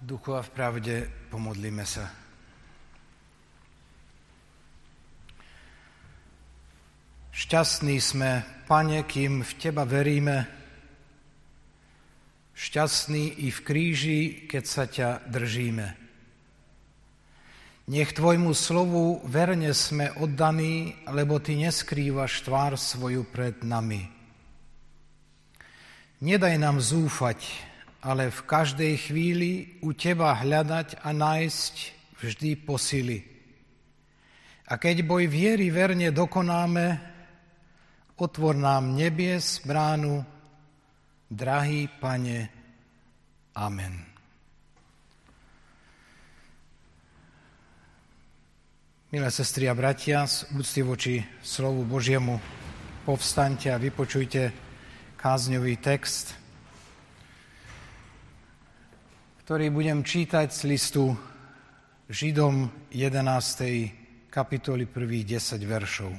duchu a v pravde pomodlíme sa. Šťastní sme, Pane, kým v Teba veríme. Šťastní i v kríži, keď sa ťa držíme. Nech Tvojmu slovu verne sme oddaní, lebo Ty neskrývaš tvár svoju pred nami. Nedaj nám zúfať, ale v každej chvíli u Teba hľadať a nájsť vždy posily. A keď boj viery verne dokonáme, otvor nám nebies bránu, drahý Pane. Amen. Milé sestry a bratia, z úcty voči slovu Božiemu povstaňte a vypočujte kázňový text, ktorý budem čítať z listu Židom 11. kapitoly prvých 10 veršov.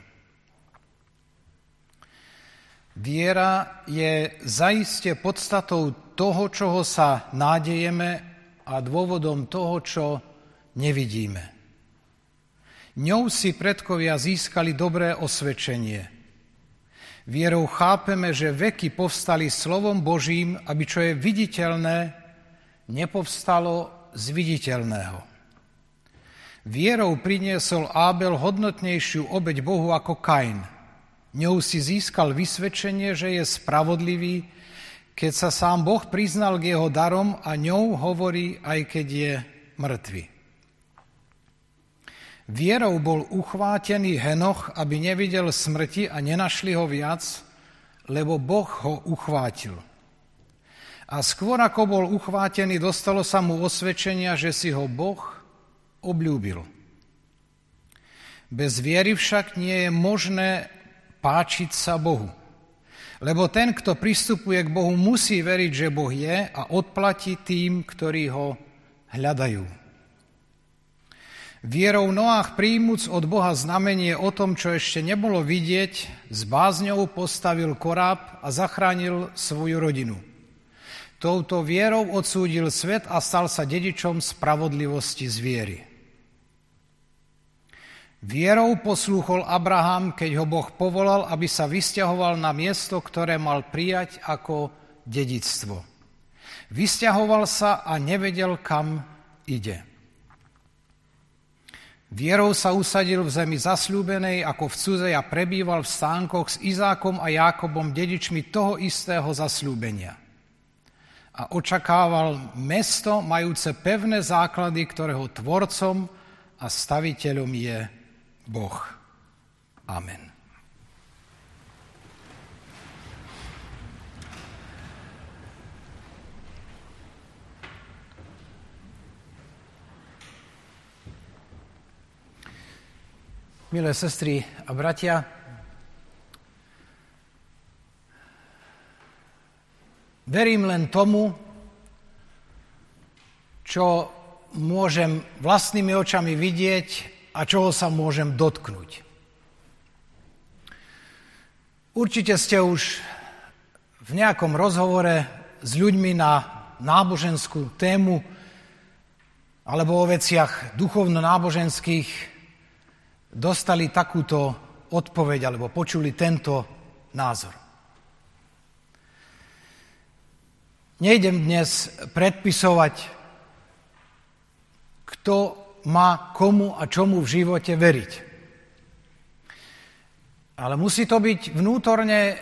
Viera je zaiste podstatou toho, čoho sa nádejeme a dôvodom toho, čo nevidíme. Ňou si predkovia získali dobré osvedčenie. Vierou chápeme, že veky povstali slovom Božím, aby čo je viditeľné, nepovstalo z viditeľného. Vierou priniesol Ábel hodnotnejšiu obeď Bohu ako Kain. Ňou si získal vysvedčenie, že je spravodlivý, keď sa sám Boh priznal k jeho darom a ňou hovorí, aj keď je mŕtvy. Vierou bol uchvátený Henoch, aby nevidel smrti a nenašli ho viac, lebo Boh ho uchvátil. A skôr ako bol uchvátený, dostalo sa mu osvedčenia, že si ho Boh obľúbil. Bez viery však nie je možné páčiť sa Bohu. Lebo ten, kto pristupuje k Bohu, musí veriť, že Boh je a odplati tým, ktorí ho hľadajú. Vierou Noách príjmuc od Boha znamenie o tom, čo ešte nebolo vidieť, s bázňou postavil koráb a zachránil svoju rodinu. Touto vierou odsúdil svet a stal sa dedičom spravodlivosti z viery. Vierou poslúchol Abraham, keď ho Boh povolal, aby sa vysťahoval na miesto, ktoré mal prijať ako dedictvo. Vysťahoval sa a nevedel, kam ide. Vierou sa usadil v zemi zasľúbenej ako v cudzej a prebýval v stánkoch s Izákom a Jákobom, dedičmi toho istého zasľúbenia. A očakával mesto majúce pevné základy, ktorého tvorcom a staviteľom je Boh. Amen. Milé sestry a bratia, verím len tomu, čo môžem vlastnými očami vidieť a čoho sa môžem dotknúť. Určite ste už v nejakom rozhovore s ľuďmi na náboženskú tému alebo o veciach duchovno-náboženských dostali takúto odpoveď alebo počuli tento názor. Nejdem dnes predpisovať, kto má komu a čomu v živote veriť. Ale musí to byť vnútorne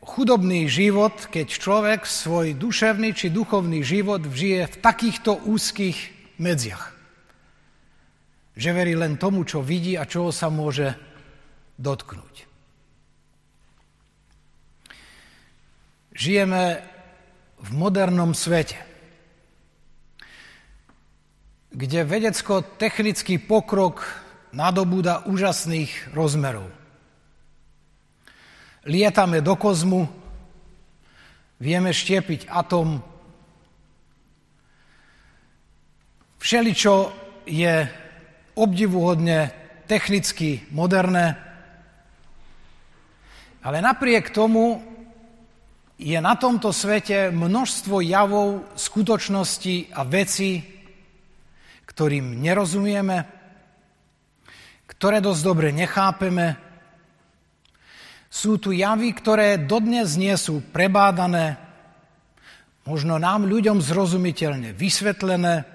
chudobný život, keď človek svoj duševný či duchovný život žije v takýchto úzkých medziach že verí len tomu, čo vidí a čoho sa môže dotknúť. Žijeme v modernom svete, kde vedecko-technický pokrok nadobúda úžasných rozmerov. Lietame do kozmu, vieme štiepiť atom, všeličo je obdivuhodne technicky moderné, ale napriek tomu je na tomto svete množstvo javov, skutočností a vecí, ktorým nerozumieme, ktoré dosť dobre nechápeme. Sú tu javy, ktoré dodnes nie sú prebádané, možno nám ľuďom zrozumiteľne vysvetlené,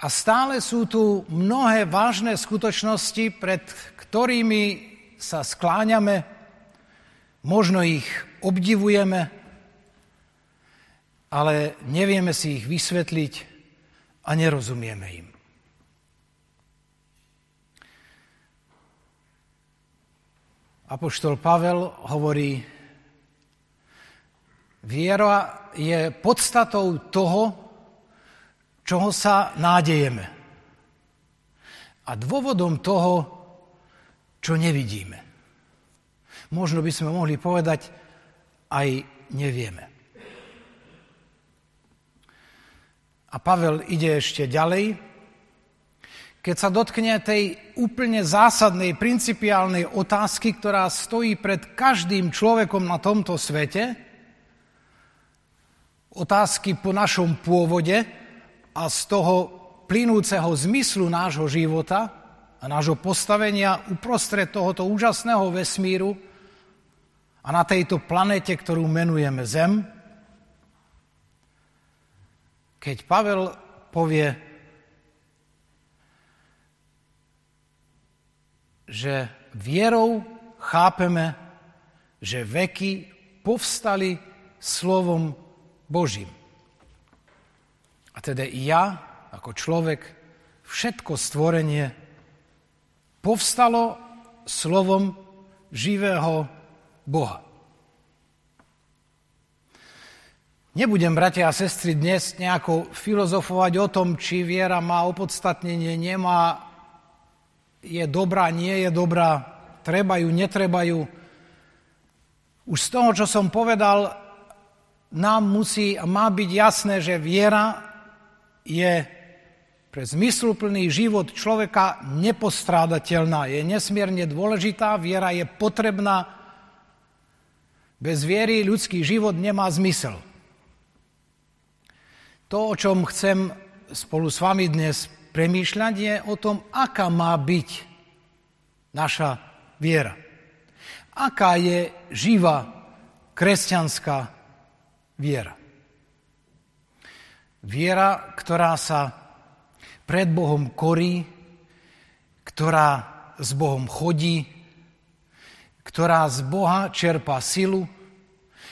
a stále sú tu mnohé vážne skutočnosti, pred ktorými sa skláňame, možno ich obdivujeme, ale nevieme si ich vysvetliť a nerozumieme im. Apoštol Pavel hovorí, viera je podstatou toho, čoho sa nádejeme. A dôvodom toho, čo nevidíme. Možno by sme mohli povedať, aj nevieme. A Pavel ide ešte ďalej. Keď sa dotkne tej úplne zásadnej, principiálnej otázky, ktorá stojí pred každým človekom na tomto svete, otázky po našom pôvode, a z toho plynúceho zmyslu nášho života a nášho postavenia uprostred tohoto úžasného vesmíru a na tejto planete, ktorú menujeme Zem, keď Pavel povie, že vierou chápeme, že veky povstali slovom Božím. A teda i ja, ako človek, všetko stvorenie povstalo slovom živého Boha. Nebudem, bratia a sestry, dnes nejako filozofovať o tom, či viera má opodstatnenie, nemá, je dobrá, nie je dobrá, treba ju, netreba ju. Už z toho, čo som povedal, nám musí a má byť jasné, že viera je pre zmysluplný život človeka nepostrádateľná, je nesmierne dôležitá, viera je potrebná. Bez viery ľudský život nemá zmysel. To, o čom chcem spolu s vami dnes premýšľať, je o tom, aká má byť naša viera. Aká je živá kresťanská viera. Viera, ktorá sa pred Bohom korí, ktorá s Bohom chodí, ktorá z Boha čerpá silu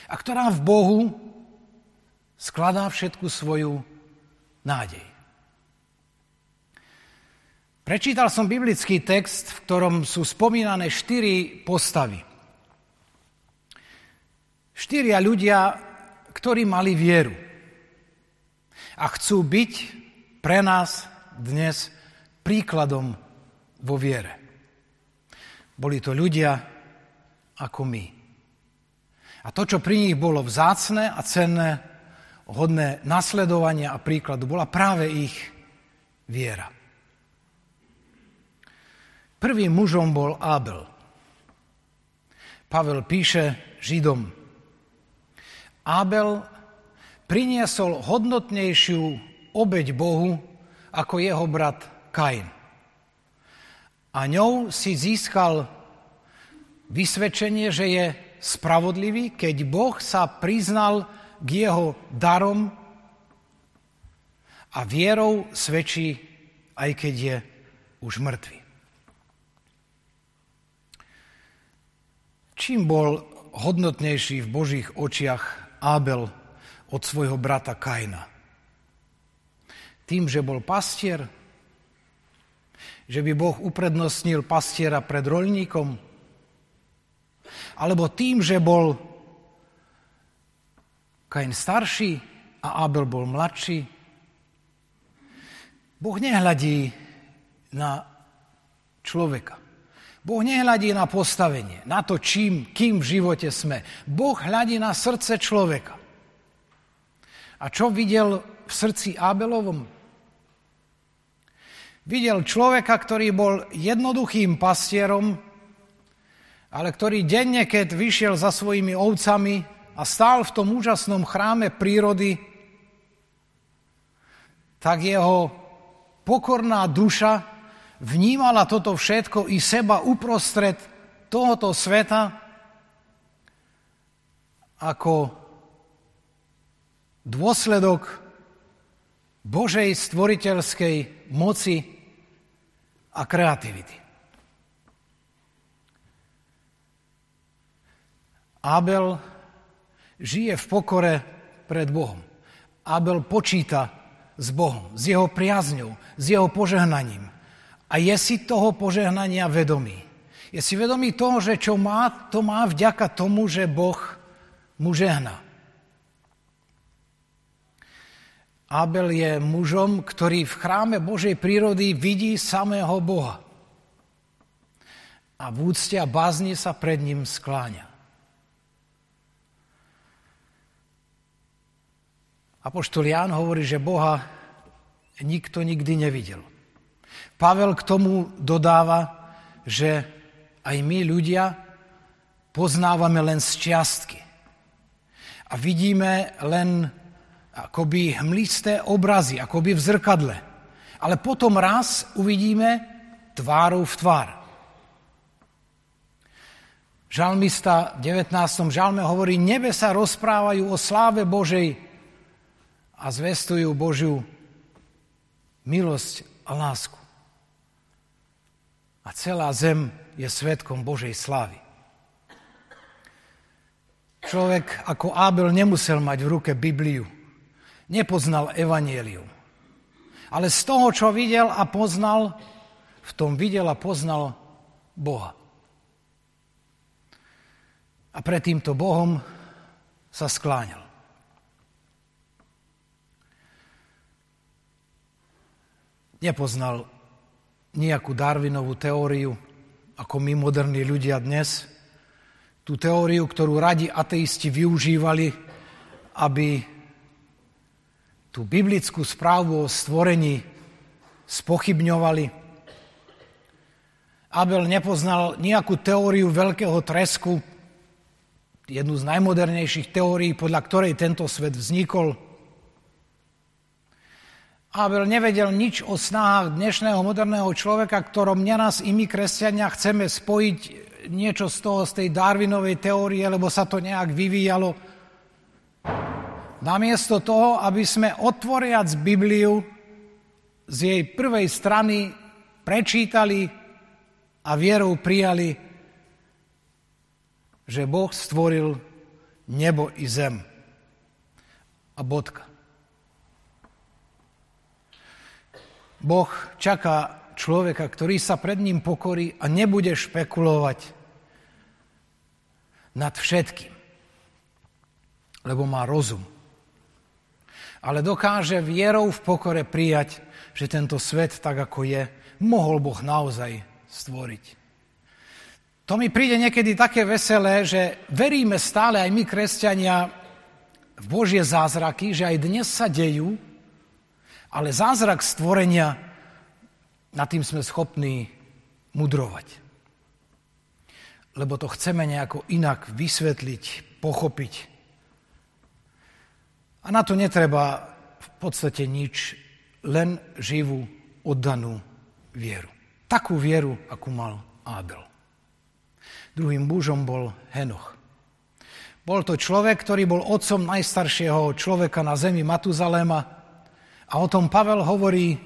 a ktorá v Bohu skladá všetku svoju nádej. Prečítal som biblický text, v ktorom sú spomínané štyri postavy. Štyria ľudia, ktorí mali vieru a chcú byť pre nás dnes príkladom vo viere. Boli to ľudia ako my. A to, čo pri nich bolo vzácne a cenné, hodné nasledovania a príkladu, bola práve ich viera. Prvým mužom bol Abel. Pavel píše Židom. Abel priniesol hodnotnejšiu obeď Bohu ako jeho brat Kain. A ňou si získal vysvedčenie, že je spravodlivý, keď Boh sa priznal k jeho darom a vierou svedčí, aj keď je už mŕtvy. Čím bol hodnotnejší v Božích očiach Abel od svojho brata Kaina. Tým, že bol pastier, že by Boh uprednostnil pastiera pred rolníkom, alebo tým, že bol Kain starší a Abel bol mladší. Boh nehľadí na človeka. Boh nehľadí na postavenie, na to, čím, kým v živote sme. Boh hľadí na srdce človeka. A čo videl v srdci Abelovom? Videl človeka, ktorý bol jednoduchým pastierom ale ktorý denne, keď vyšiel za svojimi ovcami a stál v tom úžasnom chráme prírody, tak jeho pokorná duša vnímala toto všetko i seba uprostred tohoto sveta ako dôsledok Božej stvoriteľskej moci a kreativity. Abel žije v pokore pred Bohom. Abel počíta s Bohom, s jeho priazňou, s jeho požehnaním. A je si toho požehnania vedomý. Je si vedomý toho, že čo má, to má vďaka tomu, že Boh mu žehná. Abel je mužom, ktorý v chráme Božej prírody vidí samého Boha. A v úcte a bázni sa pred ním skláňa. Apoštol Ján hovorí, že Boha nikto nikdy nevidel. Pavel k tomu dodáva, že aj my ľudia poznávame len z čiastky. A vidíme len akoby hmlisté obrazy, akoby v zrkadle. Ale potom raz uvidíme tvárou v tvár. Žalmista v 19. žalme hovorí, nebe sa rozprávajú o sláve Božej a zvestujú Božiu milosť a lásku. A celá zem je svetkom Božej slávy. Človek ako Abel nemusel mať v ruke Bibliu nepoznal evanielium. Ale z toho, čo videl a poznal, v tom videl a poznal Boha. A pred týmto Bohom sa skláňal. Nepoznal nejakú Darwinovú teóriu, ako my moderní ľudia dnes. Tú teóriu, ktorú radi ateisti využívali, aby tú biblickú správu o stvorení spochybňovali. Abel nepoznal nejakú teóriu veľkého tresku, jednu z najmodernejších teórií, podľa ktorej tento svet vznikol. Abel nevedel nič o snahách dnešného moderného človeka, ktorom neraz i my, kresťania, chceme spojiť niečo z toho, z tej Darwinovej teórie, lebo sa to nejak vyvíjalo Namiesto toho, aby sme otvoriac Bibliu z jej prvej strany prečítali a vierou prijali, že Boh stvoril nebo i zem. A bodka. Boh čaká človeka, ktorý sa pred ním pokorí a nebude špekulovať nad všetkým, lebo má rozum ale dokáže vierou v pokore prijať, že tento svet, tak ako je, mohol Boh naozaj stvoriť. To mi príde niekedy také veselé, že veríme stále aj my, kresťania, v Božie zázraky, že aj dnes sa dejú, ale zázrak stvorenia, nad tým sme schopní mudrovať. Lebo to chceme nejako inak vysvetliť, pochopiť. A na to netreba v podstate nič, len živú, oddanú vieru. Takú vieru, akú mal Abel. Druhým mužom bol Henoch. Bol to človek, ktorý bol otcom najstaršieho človeka na zemi Matuzalema a o tom Pavel hovorí,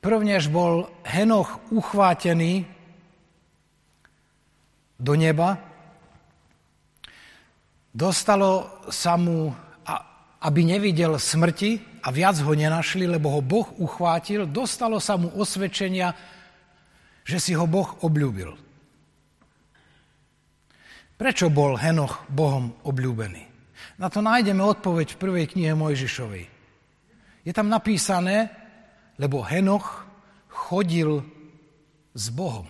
prvnež bol Henoch uchvátený do neba, Dostalo sa mu, aby nevidel smrti a viac ho nenašli, lebo ho Boh uchvátil, dostalo sa mu osvedčenia, že si ho Boh obľúbil. Prečo bol Henoch Bohom obľúbený? Na to nájdeme odpoveď v prvej knihe Mojžišovej. Je tam napísané, lebo Henoch chodil s Bohom.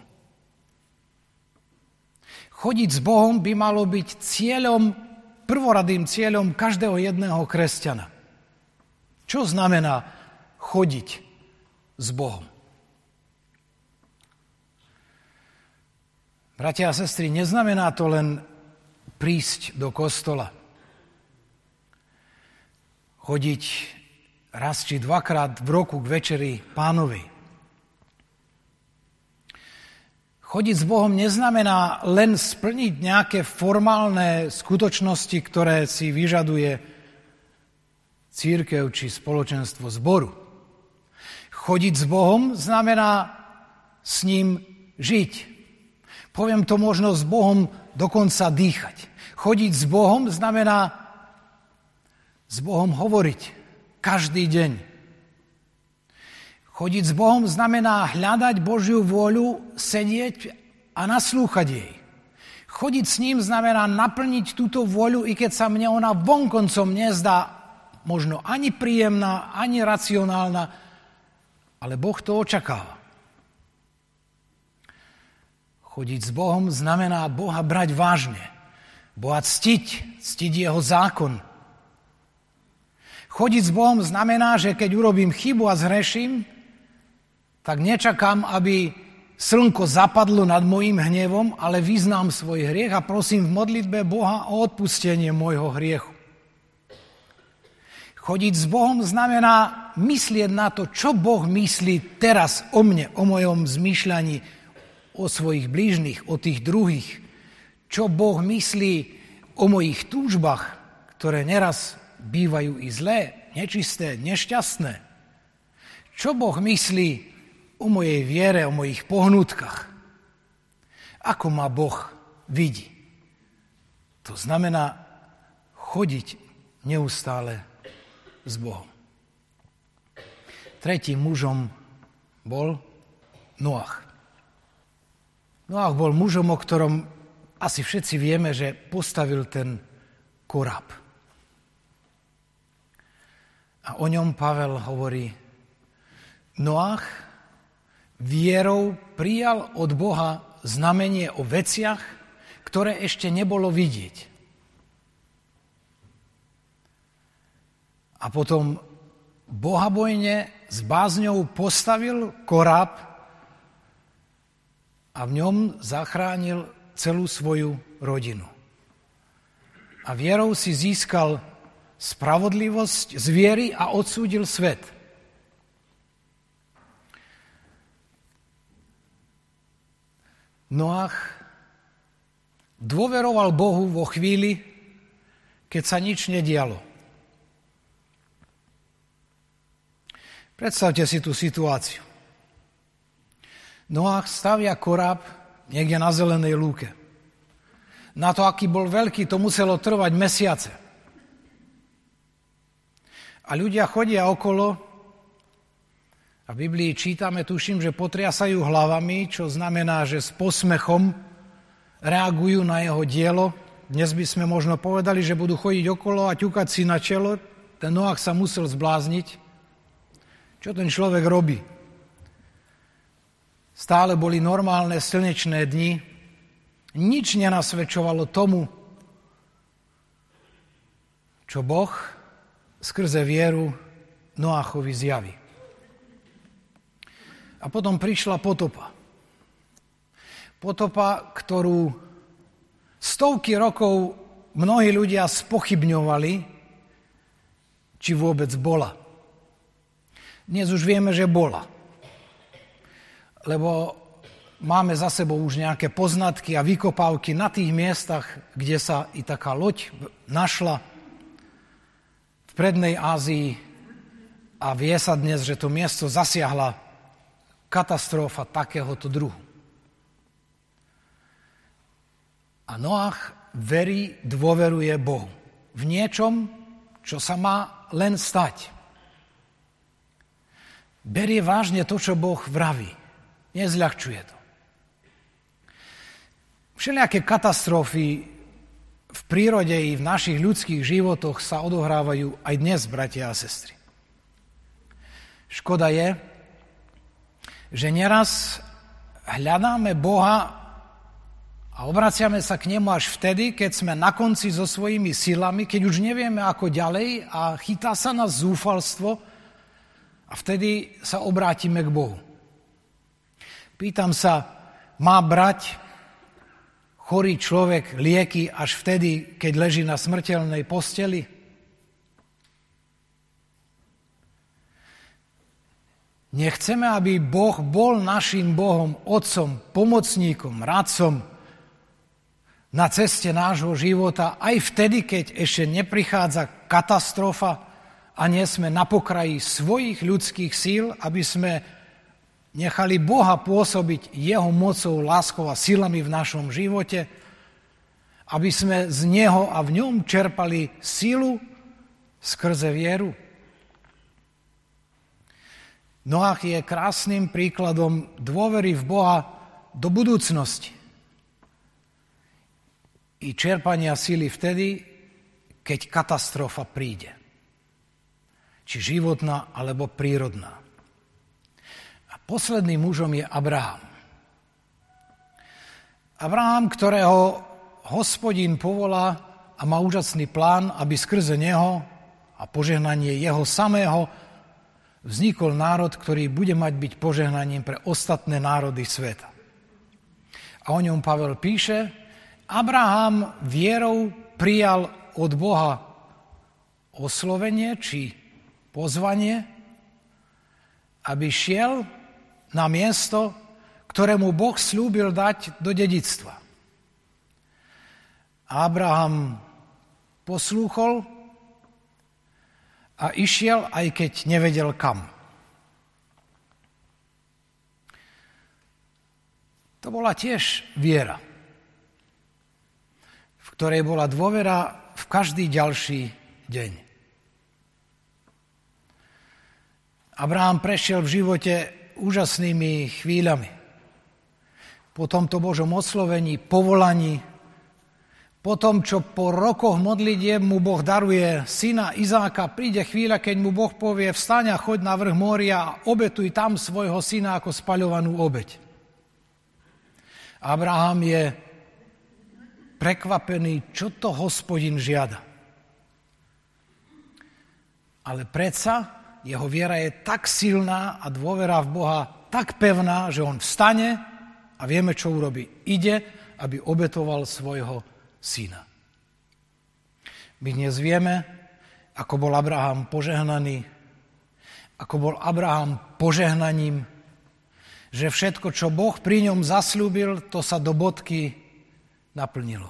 Chodiť s Bohom by malo byť cieľom prvoradým cieľom každého jedného kresťana. Čo znamená chodiť s Bohom? Bratia a sestry, neznamená to len prísť do kostola. Chodiť raz či dvakrát v roku k večeri pánovi. Chodiť s Bohom neznamená len splniť nejaké formálne skutočnosti, ktoré si vyžaduje církev či spoločenstvo zboru. Chodiť s Bohom znamená s ním žiť. Poviem to možno s Bohom dokonca dýchať. Chodiť s Bohom znamená s Bohom hovoriť každý deň. Chodiť s Bohom znamená hľadať Božiu vôľu, sedieť a naslúchať jej. Chodiť s ním znamená naplniť túto vôľu, i keď sa mne ona vonkoncom nezdá možno ani príjemná, ani racionálna, ale Boh to očakáva. Chodiť s Bohom znamená Boha brať vážne. Boha ctiť, ctiť jeho zákon. Chodiť s Bohom znamená, že keď urobím chybu a zhreším, tak nečakám, aby slnko zapadlo nad mojim hnevom, ale vyznám svoj hriech a prosím v modlitbe Boha o odpustenie môjho hriechu. Chodiť s Bohom znamená myslieť na to, čo Boh myslí teraz o mne, o mojom zmýšľaní, o svojich blížnych, o tých druhých, čo Boh myslí o mojich túžbách, ktoré neraz bývajú i zlé, nečisté, nešťastné. Čo Boh myslí o mojej viere, o mojich pohnutkách. Ako ma Boh vidí. To znamená chodiť neustále s Bohom. Tretím mužom bol Noach. Noach bol mužom, o ktorom asi všetci vieme, že postavil ten koráb. A o ňom Pavel hovorí, Noach vierou prijal od Boha znamenie o veciach, ktoré ešte nebolo vidieť. A potom bohabojne s bázňou postavil koráb, a v ňom zachránil celú svoju rodinu. A vierou si získal spravodlivosť z viery a odsúdil svet. Noach dôveroval Bohu vo chvíli, keď sa nič nedialo. Predstavte si tú situáciu. Noach stavia koráb niekde na zelenej lúke. Na to, aký bol veľký, to muselo trvať mesiace. A ľudia chodia okolo a v Biblii čítame, tuším, že potriasajú hlavami, čo znamená, že s posmechom reagujú na jeho dielo. Dnes by sme možno povedali, že budú chodiť okolo a ťukať si na čelo. Ten Noach sa musel zblázniť. Čo ten človek robí? Stále boli normálne slnečné dni. Nič nenasvedčovalo tomu, čo Boh skrze vieru Noachovi zjaví. A potom prišla potopa. Potopa, ktorú stovky rokov mnohí ľudia spochybňovali, či vôbec bola. Dnes už vieme, že bola lebo máme za sebou už nejaké poznatky a vykopávky na tých miestach, kde sa i taká loď našla prednej Ázii a vie sa dnes, že to miesto zasiahla katastrofa takéhoto druhu. A Noach verí, dôveruje Bohu v niečom, čo sa má len stať. Berie vážne to, čo Boh vraví nezľahčuje to. Všelijaké katastrofy v prírode i v našich ľudských životoch sa odohrávajú aj dnes, bratia a sestry. Škoda je, že neraz hľadáme Boha a obraciame sa k nemu až vtedy, keď sme na konci so svojimi silami, keď už nevieme ako ďalej a chytá sa nás zúfalstvo a vtedy sa obrátime k Bohu. Pýtam sa, má brať chorý človek lieky až vtedy, keď leží na smrteľnej posteli? Nechceme, aby Boh bol našim Bohom, otcom, pomocníkom, radcom na ceste nášho života, aj vtedy, keď ešte neprichádza katastrofa a nie sme na pokraji svojich ľudských síl, aby sme nechali Boha pôsobiť Jeho mocou, láskou a silami v našom živote, aby sme z Neho a v ňom čerpali silu skrze vieru. Noach je krásnym príkladom dôvery v Boha do budúcnosti. I čerpania síly vtedy, keď katastrofa príde. Či životná, alebo prírodná. Posledným mužom je Abraham. Abraham, ktorého hospodin povolá a má úžasný plán, aby skrze neho a požehnanie jeho samého vznikol národ, ktorý bude mať byť požehnaním pre ostatné národy sveta. A o ňom Pavel píše, Abraham vierou prijal od Boha oslovenie či pozvanie, aby šiel na miesto, ktorému Boh slúbil dať do dedictva. Abraham poslúchol a išiel, aj keď nevedel kam. To bola tiež viera, v ktorej bola dôvera v každý ďalší deň. Abraham prešiel v živote úžasnými chvíľami. Po tomto Božom oslovení, povolaní, po tom, čo po rokoch modlitieb mu Boh daruje syna Izáka, príde chvíľa, keď mu Boh povie, vstaň a choď na vrch moria a obetuj tam svojho syna ako spaľovanú obeď. Abraham je prekvapený, čo to hospodin žiada. Ale predsa jeho viera je tak silná a dôvera v Boha tak pevná, že on vstane a vieme, čo urobí. Ide, aby obetoval svojho syna. My dnes vieme, ako bol Abraham požehnaný, ako bol Abraham požehnaním, že všetko, čo Boh pri ňom zaslúbil, to sa do bodky naplnilo.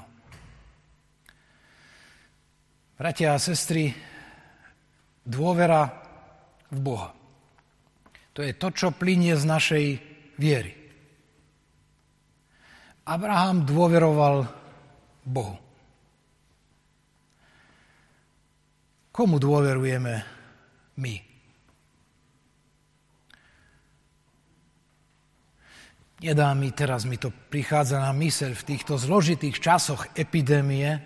Bratia a sestry, dôvera v Boha. To je to, čo plinie z našej viery. Abraham dôveroval Bohu. Komu dôverujeme my? Nedá mi, teraz mi to prichádza na myseľ v týchto zložitých časoch epidémie.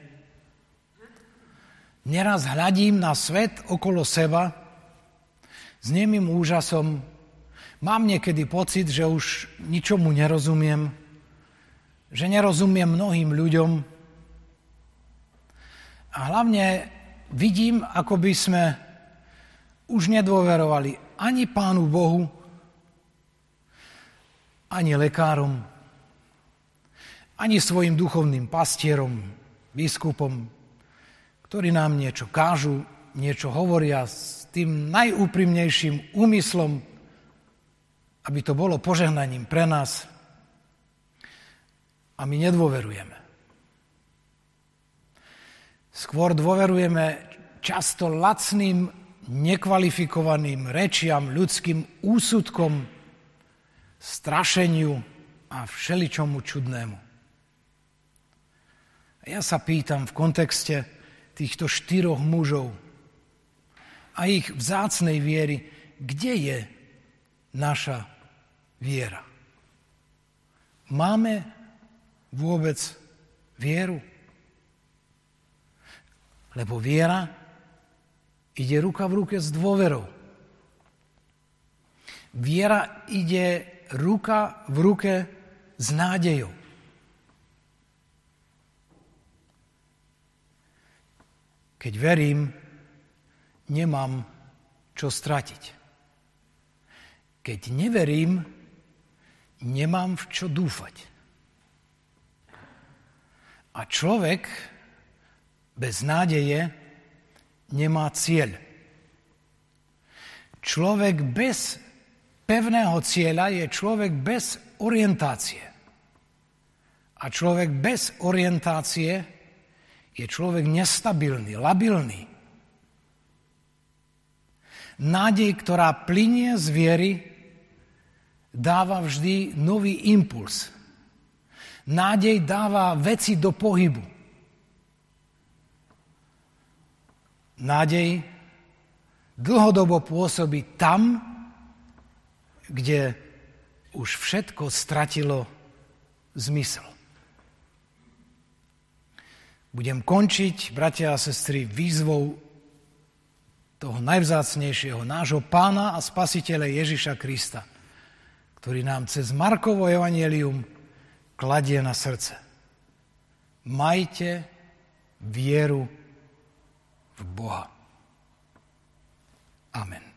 Neraz hľadím na svet okolo seba s nemým úžasom. Mám niekedy pocit, že už ničomu nerozumiem, že nerozumiem mnohým ľuďom, a hlavne vidím, ako by sme už nedôverovali ani Pánu Bohu, ani lekárom, ani svojim duchovným pastierom, biskupom, ktorí nám niečo kážu, niečo hovoria s tým najúprimnejším úmyslom, aby to bolo požehnaním pre nás. A my nedôverujeme. Skôr dôverujeme často lacným, nekvalifikovaným rečiam, ľudským úsudkom, strašeniu a všeličomu čudnému. A ja sa pýtam v kontexte týchto štyroch mužov a ich vzácnej viery, kde je naša viera? Máme vôbec vieru? Lebo viera ide ruka v ruke s dôverou. Viera ide ruka v ruke s nádejou. Keď verím, nemám čo stratiť. Keď neverím, nemám v čo dúfať. A človek bez nádeje nemá cieľ. Človek bez pevného cieľa je človek bez orientácie. A človek bez orientácie je človek nestabilný, labilný. Nádej, ktorá plinie z viery, dáva vždy nový impuls. Nádej dáva veci do pohybu. Nádej dlhodobo pôsobí tam, kde už všetko stratilo zmysel. Budem končiť, bratia a sestry, výzvou toho najvzácnejšieho, nášho pána a spasiteľa Ježiša Krista, ktorý nám cez Markovo evanelium kladie na srdce. Majte vieru v Boha. Amen.